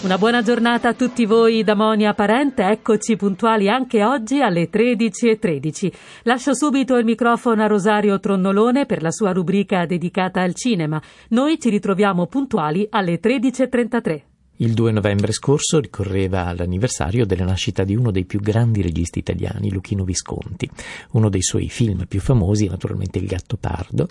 Una buona giornata a tutti voi da Monia Parente, eccoci puntuali anche oggi alle 13.13. 13. Lascio subito il microfono a Rosario Tronnolone per la sua rubrica dedicata al cinema. Noi ci ritroviamo puntuali alle 13.33. Il 2 novembre scorso ricorreva l'anniversario della nascita di uno dei più grandi registi italiani, Luchino Visconti. Uno dei suoi film più famosi è naturalmente Il gatto pardo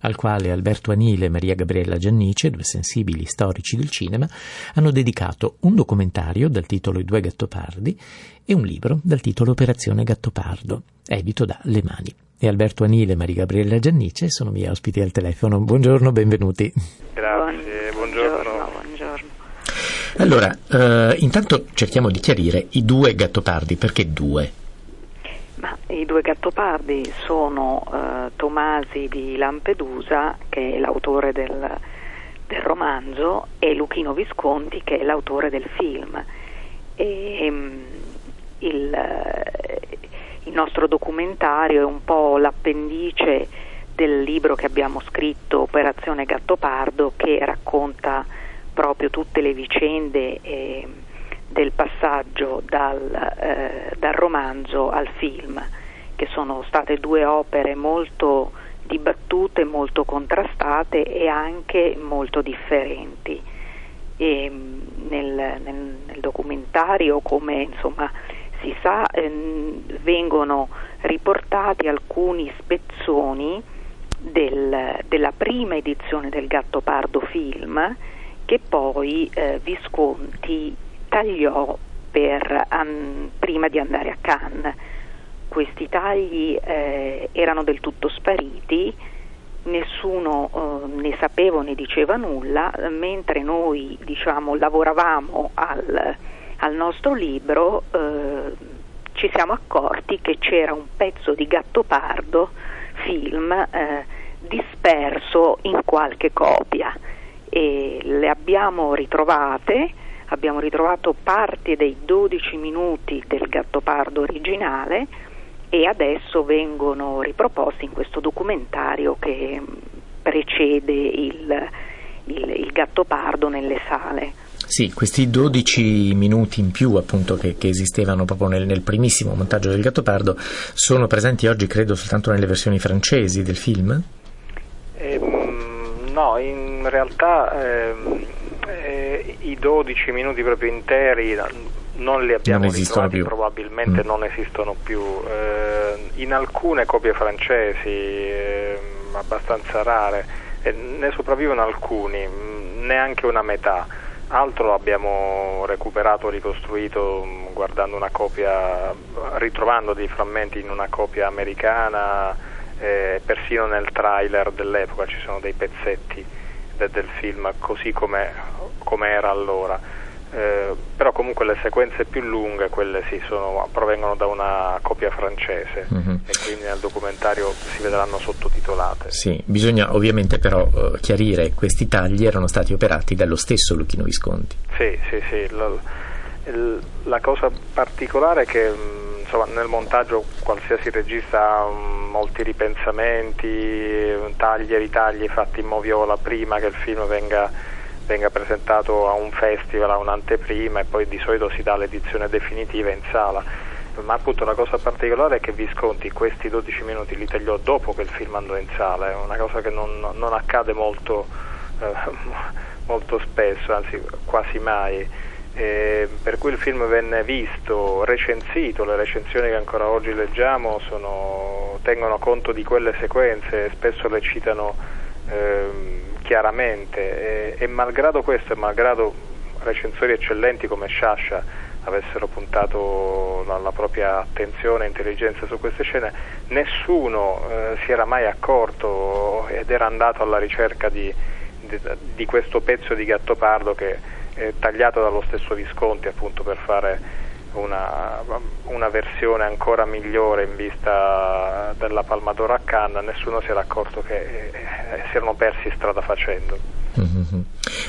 al quale Alberto Anile e Maria Gabriella Giannice, due sensibili storici del cinema, hanno dedicato un documentario dal titolo I due gattopardi e un libro dal titolo Operazione Gattopardo, edito da Le Mani. E Alberto Anile e Maria Gabriella Giannice sono miei ospiti al telefono. Buongiorno, benvenuti. Grazie, buongiorno. buongiorno. Allora, eh, intanto cerchiamo di chiarire i due gattopardi, perché due? Ma I due gattopardi sono eh, Tomasi di Lampedusa, che è l'autore del, del, romanzo, e Luchino Visconti, che è l'autore del film. E, um, il, eh, il nostro documentario è un po' l'appendice del libro che abbiamo scritto, Operazione Gattopardo, che racconta proprio tutte le vicende. Eh, del passaggio dal, eh, dal romanzo al film, che sono state due opere molto dibattute, molto contrastate e anche molto differenti. E mm, nel, nel, nel documentario, come insomma, si sa, ehm, vengono riportati alcuni spezzoni del, della prima edizione del Gattopardo film che poi eh, Visconti tagliò per, um, prima di andare a Cannes. Questi tagli eh, erano del tutto spariti, nessuno eh, ne sapeva né diceva nulla, mentre noi diciamo, lavoravamo al, al nostro libro eh, ci siamo accorti che c'era un pezzo di Gattopardo film eh, disperso in qualche copia e le abbiamo ritrovate abbiamo ritrovato parti dei 12 minuti del Gattopardo originale e adesso vengono riproposti in questo documentario che precede il, il, il Gattopardo nelle sale. Sì, questi 12 minuti in più appunto che, che esistevano proprio nel, nel, primissimo montaggio del Gattopardo sono presenti oggi credo soltanto nelle versioni francesi del film? Eh, no, in realtà eh, eh, i 12 minuti proprio interi non li abbiamo non ritrovati, probabilmente mm. non esistono più. Eh, in alcune copie francesi, eh, abbastanza rare, ne sopravvivono alcuni, mm, neanche una metà. Altro abbiamo recuperato, ricostruito mm, guardando una copia, ritrovando dei frammenti in una copia americana, eh, persino nel trailer dell'epoca ci sono dei pezzetti de, del film così come come era allora. Eh, però comunque le sequenze più lunghe, quelle sì, sono, provengono da una copia francese mm-hmm. e quindi nel documentario si vedranno sottotitolate. Sì, bisogna ovviamente però uh, chiarire questi tagli erano stati operati dallo stesso Luchino Visconti. Sì, sì, sì. La, la cosa particolare è che mm, insomma, nel montaggio qualsiasi regista ha um, molti ripensamenti, tagli e ritagli fatti in moviola prima che il film venga venga presentato a un festival, a un'anteprima e poi di solito si dà l'edizione definitiva in sala. Ma appunto la cosa particolare è che Visconti questi 12 minuti li tagliò dopo che il film andò in sala, è una cosa che non, non accade molto, eh, molto spesso, anzi quasi mai. Eh, per cui il film venne visto, recensito, le recensioni che ancora oggi leggiamo sono, tengono conto di quelle sequenze, spesso le citano eh, chiaramente. E, e, malgrado questo e malgrado recensori eccellenti come Sciascia avessero puntato la, la, propria attenzione e intelligenza su queste scene, nessuno eh, si era mai accorto ed era andato alla ricerca di, di, di questo pezzo di Gattopardo che è tagliato dallo stesso Visconti appunto per fare una, una, versione ancora migliore in vista della, Palma d'Oro a Cannes, nessuno si era accorto che eh, eh si erano persi strada facendo. Mm-hmm.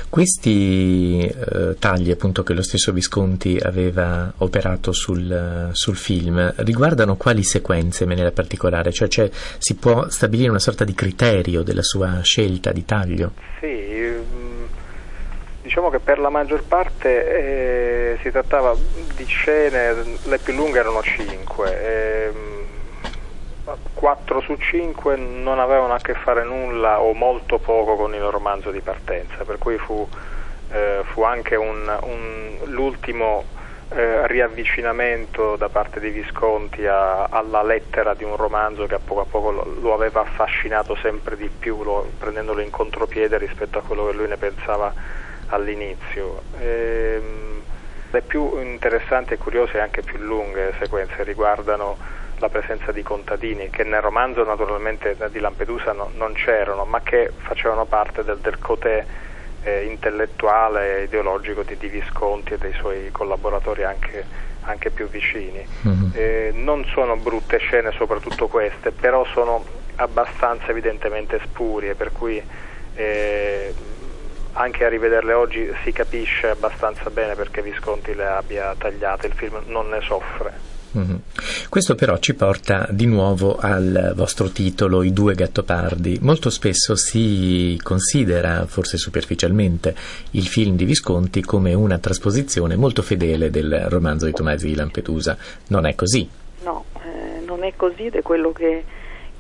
Questi eh, tagli appunto che lo stesso Visconti aveva operato sul, sul, film riguardano quali sequenze in maniera particolare? Cioè, cioè si può stabilire una sorta di criterio della sua scelta di taglio? Sì, diciamo che per la maggior parte eh, si trattava di scene, le più lunghe erano cinque. Eh, 4 su 5 non avevano a che fare nulla o molto poco con il romanzo di partenza, per cui fu, eh, fu anche un, un, l'ultimo eh, riavvicinamento da parte di Visconti a, alla lettera di un romanzo che a poco a poco lo, lo aveva affascinato sempre di più, lo, prendendolo in contropiede rispetto a quello che lui ne pensava all'inizio. Ehm, le più interessanti e curiose e anche più lunghe sequenze riguardano la presenza di contadini che nel romanzo naturalmente di Lampedusa no, non c'erano ma che facevano parte del, del cotè eh, intellettuale e ideologico di, di, Visconti e dei suoi collaboratori anche, anche più vicini. Mm-hmm. Eh, non sono brutte scene soprattutto queste però sono abbastanza evidentemente spurie per cui eh, anche a rivederle oggi si capisce abbastanza bene perché Visconti le abbia tagliate, il film non ne soffre. Mm-hmm. Questo però ci porta di nuovo al vostro titolo, I due gattopardi. Molto spesso si considera, forse superficialmente, il film di Visconti come una trasposizione molto fedele del romanzo di Tomasi di Lampedusa. Non è così? No, eh, non è così ed è quello che,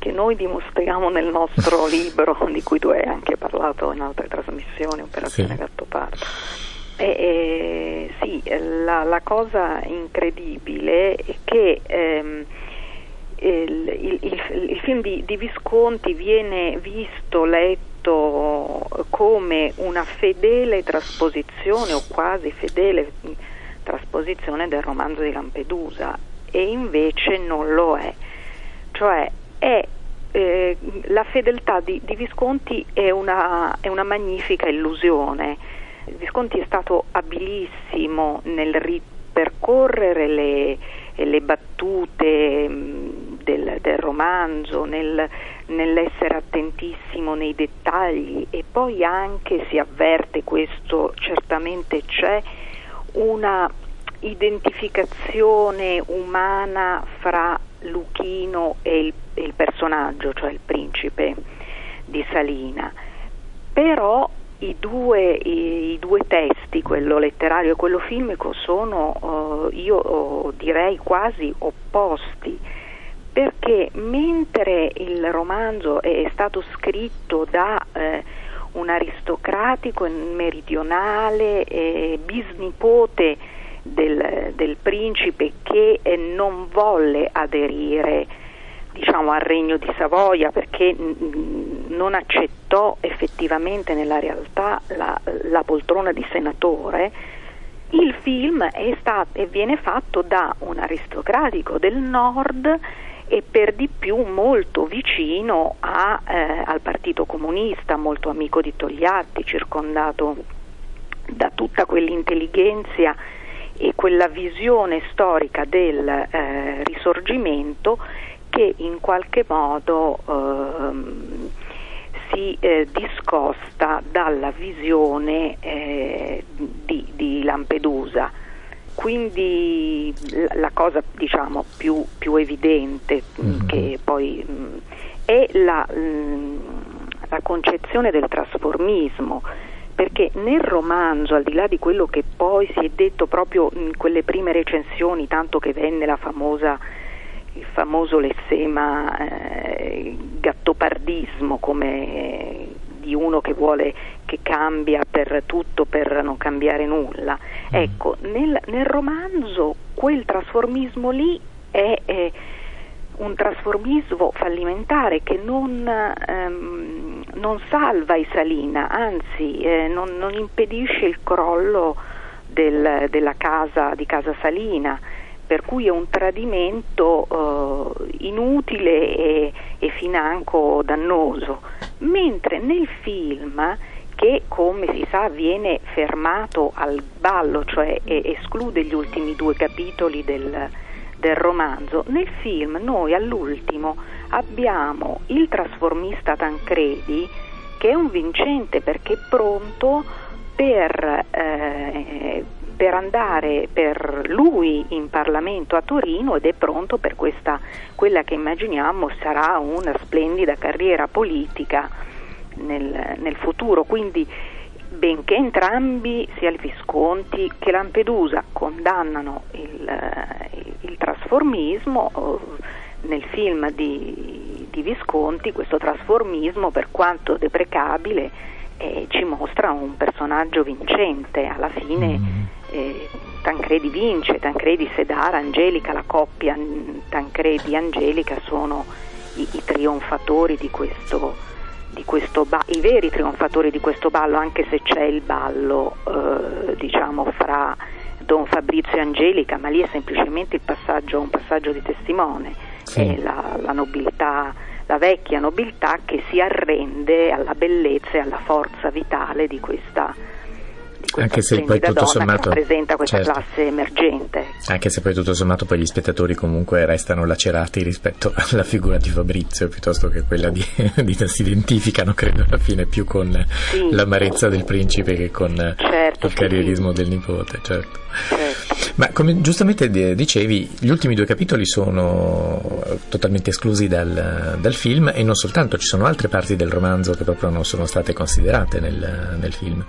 che noi dimostriamo nel nostro libro, di cui tu hai anche parlato in altre trasmissioni, Operazione sì. Gattopardo. Eh, sì, la, la, cosa incredibile è che ehm, il, il, il, il, film di, di, Visconti viene visto, letto come una fedele trasposizione o quasi fedele trasposizione del romanzo di Lampedusa e invece non lo è. Cioè è eh, la fedeltà di, di Visconti è una, è una magnifica illusione. Visconti è stato abilissimo nel ripercorrere le, le battute mm, del, del romanzo, nel, nell'essere attentissimo nei dettagli e poi anche si avverte questo certamente c'è una identificazione umana fra Luchino e il, il personaggio, cioè il principe di Salina. Però i due, i, i due, testi, quello letterario e quello filmico, sono, uh, io uh, direi, quasi opposti, perché mentre il romanzo è stato scritto da eh, un aristocratico meridionale eh, bisnipote del, del, principe che eh, non volle aderire diciamo, al regno di Savoia perché non accettò effettivamente nella realtà la, la poltrona di senatore, il film è stato, viene fatto da un aristocratico del nord e per di più molto vicino a, eh, al Partito Comunista, molto amico di Togliatti, circondato da tutta quell'intelligenza e quella visione storica del eh, risorgimento che in qualche modo ehm, si eh, discosta dalla visione eh, di, di, Lampedusa. Quindi la cosa diciamo, più, più evidente mm-hmm. che poi mh, mm, è la, mh, mm, la concezione del trasformismo perché nel romanzo, al di là di quello che poi si è detto proprio in quelle prime recensioni, tanto che venne la famosa il famoso lessema eh, gattopardismo come di uno che vuole che cambia per tutto per non cambiare nulla. Mm. Ecco, nel, nel romanzo quel trasformismo lì è, è, un trasformismo fallimentare che non, ehm, non salva Isalina, anzi eh, non, non, impedisce il crollo del, della casa di Casa Salina per cui è un tradimento eh, inutile e, e financo dannoso, mentre nel film che come si sa viene fermato al ballo, cioè esclude gli ultimi due capitoli del, del romanzo. Nel film noi all'ultimo abbiamo il trasformista Tancredi che è un vincente perché è pronto per, eh, per andare per lui in Parlamento a Torino ed è pronto per questa, quella che immaginiamo sarà una splendida carriera politica nel, nel futuro. Quindi benché entrambi, sia il Visconti che Lampedusa, condannano il, il, il trasformismo, nel film di, di, Visconti questo trasformismo, per quanto deprecabile, eh, ci mostra un personaggio vincente. Alla fine mm. eh, Tancredi vince, Tancredi Sedara, Angelica, la coppia Tancredi-Angelica sono i, i trionfatori di questo, di questo ba- i veri trionfatori di questo ballo, anche se c'è il ballo eh, diciamo fra Don Fabrizio e Angelica, ma lì è semplicemente il passaggio, un passaggio di testimone, sì. è la, la nobiltà la vecchia nobiltà che si arrende alla bellezza e alla forza vitale di questa anche se poi tutto sommato rappresenta questa certo. classe emergente. Anche se poi tutto sommato poi gli spettatori comunque restano lacerati rispetto alla figura di Fabrizio piuttosto che quella di, di si identificano credo alla fine più con sì. l'amarezza del principe che con certo, il carrierismo sì. del nipote, certo. certo. Ma come giustamente dicevi, gli ultimi due capitoli sono totalmente esclusi dal, dal, film e non soltanto, ci sono altre parti del romanzo che proprio non sono state considerate nel, nel film.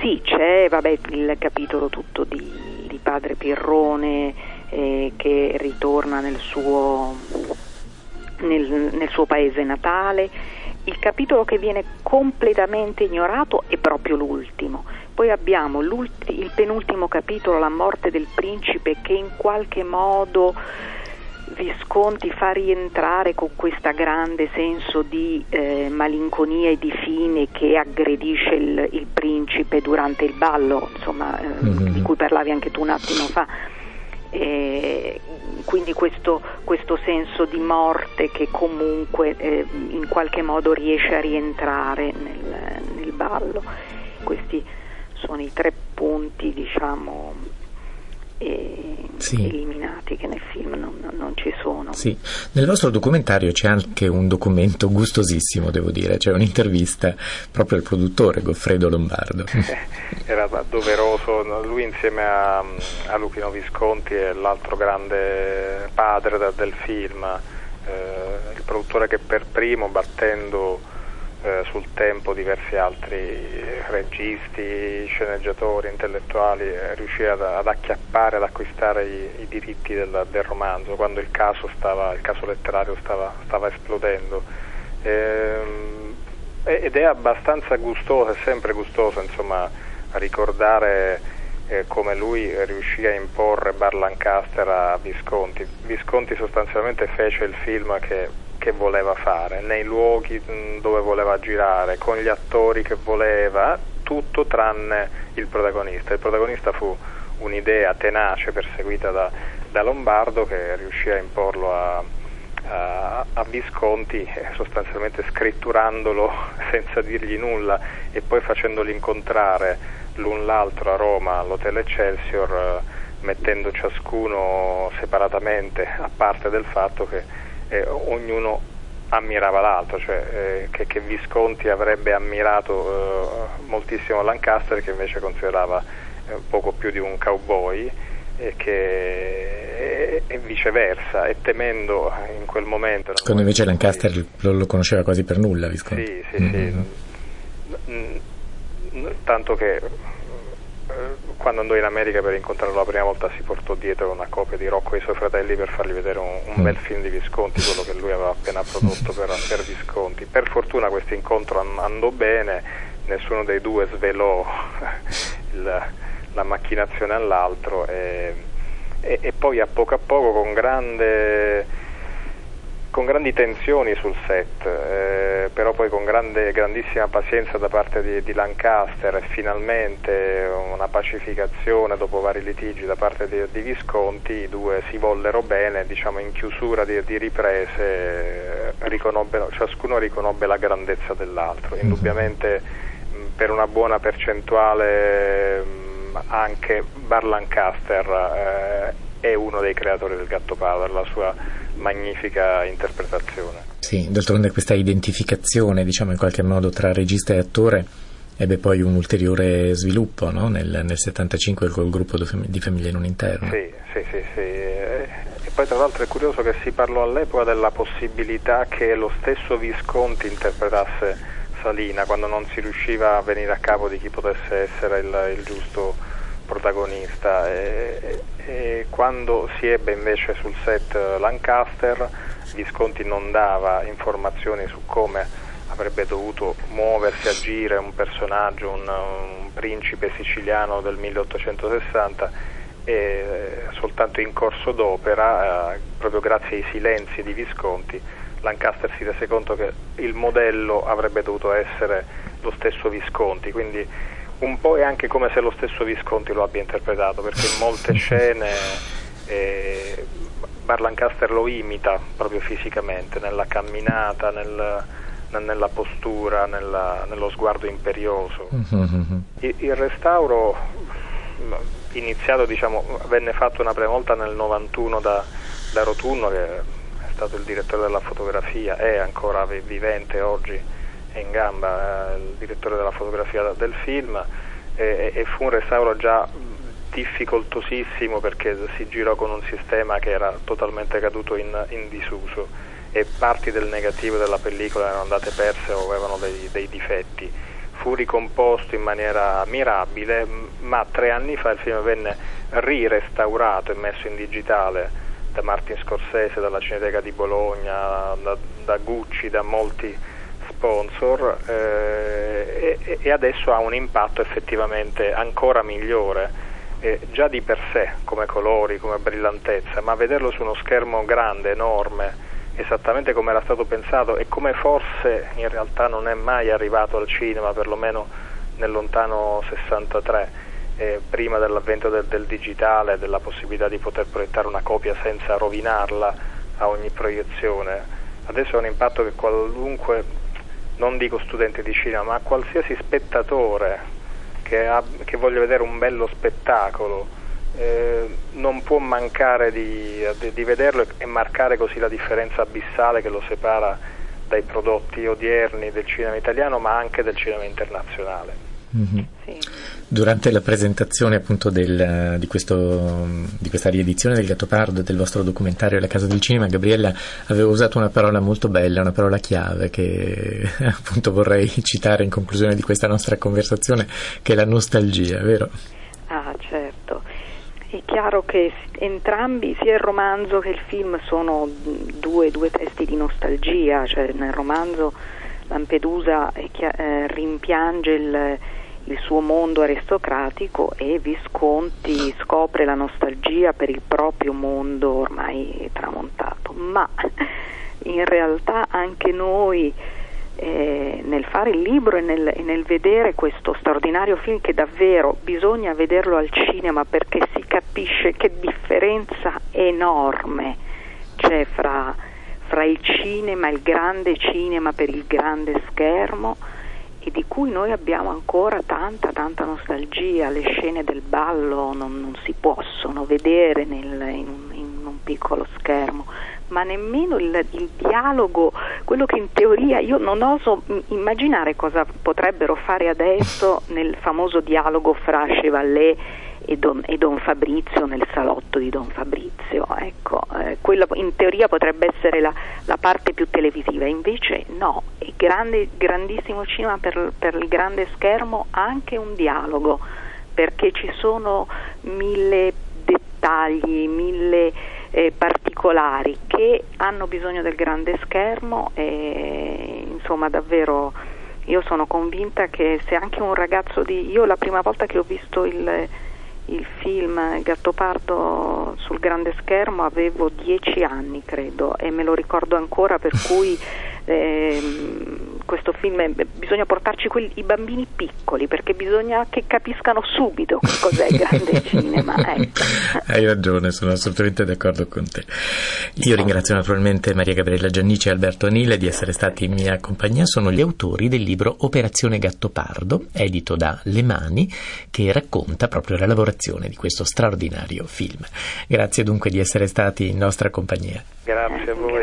Sì, c'è vabbè, il capitolo tutto di, di padre Pirrone eh, che ritorna nel suo, nel, nel suo paese natale. Il capitolo che viene completamente ignorato è proprio l'ultimo. Poi abbiamo il penultimo capitolo, la morte del principe, che in qualche modo Visconti fa rientrare con questo grande senso di eh, malinconia e di fine che aggredisce il, il principe durante il ballo, insomma, eh, mm-hmm. di cui parlavi anche tu un attimo fa. E quindi questo, questo, senso di morte che comunque eh, in qualche modo riesce a rientrare nel, nel ballo. Questi sono i tre punti, diciamo, sì. eliminati che nel film non, non, ci sono. Sì. Nel vostro documentario c'è anche un documento gustosissimo, devo dire, c'è un'intervista proprio al produttore Goffredo Lombardo. Era doveroso, lui insieme a, a Lupino Visconti è l'altro grande padre da, del film, eh, il produttore che per primo battendo eh, sul tempo diversi altri registi, sceneggiatori, intellettuali, eh, riuscì ad, ad, acchiappare, ad acquistare i, i diritti del, del, romanzo quando il caso, stava, il caso letterario stava, stava esplodendo. Ehm, ed è abbastanza gustoso, è sempre gustoso insomma, ricordare eh, come lui riuscì a imporre Bar Lancaster a Visconti. Visconti sostanzialmente fece il film che che voleva fare, nei luoghi mm, dove voleva girare, con gli attori che voleva, tutto tranne il protagonista. Il protagonista fu un'idea tenace perseguita da, da Lombardo che riuscì a imporlo a, a, a Visconti eh, sostanzialmente scritturandolo senza dirgli nulla e poi facendoli incontrare l'un l'altro a Roma all'Hotel Excelsior eh, mettendo ciascuno separatamente a parte del fatto che eh, ognuno ammirava l'altro, cioè eh, che, che, Visconti avrebbe ammirato eh, moltissimo Lancaster che invece considerava eh, poco più di un cowboy e, che, e, viceversa e temendo in quel momento quando invece Lancaster lo, lo, conosceva quasi per nulla Visconti sì sì mm-hmm. sì tanto che quando andò in America per incontrarlo la prima volta si portò dietro una copia di Rocco e i suoi fratelli per fargli vedere un, un mm. bel film di Visconti, quello che lui aveva appena prodotto per, per Visconti. Per fortuna questo incontro andò bene, nessuno dei due svelò il, la macchinazione all'altro e, e, e poi a poco a poco con grande con grandi tensioni sul set, eh, però poi con grande, grandissima pazienza da parte di, di, Lancaster e finalmente una pacificazione dopo vari litigi da parte di, di Visconti, i due si vollero bene, diciamo in chiusura di, di riprese riconobbe, ciascuno riconobbe la grandezza dell'altro, mhm. indubbiamente mh, per una buona percentuale mh, anche Bar Lancaster eh, è uno dei creatori del Gattopardo, la sua magnifica interpretazione. Sì, d'altronde questa identificazione, diciamo in qualche modo, tra regista e attore ebbe poi un ulteriore sviluppo no? nel, nel 75 col gruppo di Famiglie non interne. Sì, sì, sì, sì. E poi tra l'altro è curioso che si parlò all'epoca della possibilità che lo stesso Visconti interpretasse Salina quando non si riusciva a venire a capo di chi potesse essere il, il giusto protagonista e, e, quando si ebbe invece sul set Lancaster Visconti non dava informazioni su come avrebbe dovuto muoversi, agire un personaggio, un, un principe siciliano del 1860 e soltanto in corso d'opera, eh, proprio grazie ai silenzi di Visconti, Lancaster si rese conto che il modello avrebbe dovuto essere lo stesso Visconti, quindi un po' è anche come se lo stesso Visconti lo abbia interpretato, perché in molte scene eh, Bar Lancaster lo imita proprio fisicamente, nella camminata, nel, nella postura, nella, nello sguardo imperioso. Il, il restauro iniziato, diciamo, venne fatto una prima volta nel 91 da, da Rotunno, che è stato il direttore della fotografia, è ancora vivente oggi, è in gamba, eh, il direttore della fotografia del film, e, e fu un restauro già difficoltosissimo perché si girò con un sistema che era totalmente caduto in, in disuso e parti del negativo della pellicola erano andate perse o avevano dei, dei difetti. Fu ricomposto in maniera mirabile, ma tre anni fa il film venne rirestaurato e messo in digitale da Martin Scorsese, dalla Cineteca di Bologna, da, da Gucci, da molti sponsor eh, e, e, adesso ha un impatto effettivamente ancora migliore. Eh, già di per sé come colori, come brillantezza, ma vederlo su uno schermo grande, enorme, esattamente come era stato pensato e come forse in realtà non è mai arrivato al cinema, perlomeno nel lontano 63, eh, prima dell'avvento del, del digitale, della possibilità di poter proiettare una copia senza rovinarla a ogni proiezione. Adesso ha un impatto che qualunque, non dico studente di cinema, ma qualsiasi spettatore che, ha, che voglia vedere un bello spettacolo, eh, non può mancare di, di, di, vederlo e marcare così la differenza abissale che lo separa dai prodotti odierni del cinema italiano ma anche del cinema internazionale. Mm-hmm. Sì. Durante la presentazione appunto del, di, questo, di, questa riedizione del Gattopardo e del vostro documentario La Casa del Cinema, Gabriella aveva usato una parola molto bella, una parola chiave che appunto vorrei citare in conclusione di questa nostra conversazione, che è la nostalgia, vero? Ah, certo. È chiaro che entrambi, sia il romanzo che il film, sono due, due testi di nostalgia, cioè nel romanzo Lampedusa eh, rimpiange il, il, suo mondo aristocratico e Visconti scopre la nostalgia per il proprio mondo ormai tramontato, ma in realtà anche noi eh, nel fare il libro e nel, e nel, vedere questo straordinario film che davvero bisogna vederlo al cinema perché si capisce che differenza enorme c'è fra, fra il cinema, il grande cinema per il grande schermo e di cui noi abbiamo ancora tanta, tanta nostalgia. Le scene del ballo non, non si possono vedere nel, in, in, un piccolo schermo ma nemmeno il, il, dialogo, quello che in teoria io non oso immaginare cosa potrebbero fare adesso nel famoso dialogo fra Chevalier e Don, e Don Fabrizio nel salotto di Don Fabrizio. Ecco, eh, quello in teoria potrebbe essere la, la, parte più televisiva, invece no, è grande, grandissimo cinema per, per il grande schermo anche un dialogo, perché ci sono mille dettagli, mille eh, particolari che hanno bisogno del grande schermo e insomma davvero io sono convinta che se anche un ragazzo di io la prima volta che ho visto il, il film Gattopardo sul grande schermo avevo dieci anni credo e me lo ricordo ancora per cui eh, questo film bisogna portarci quelli, i bambini piccoli perché bisogna che capiscano subito che cos'è il grande cinema. Ecco. Hai ragione, sono assolutamente d'accordo con te. Io ringrazio naturalmente Maria Gabriella Giannici e Alberto Anile di essere stati in mia compagnia. Sono gli autori del libro Operazione Gattopardo, edito da Le Mani, che racconta proprio la lavorazione di questo straordinario film. Grazie dunque di essere stati in nostra compagnia. Grazie a voi.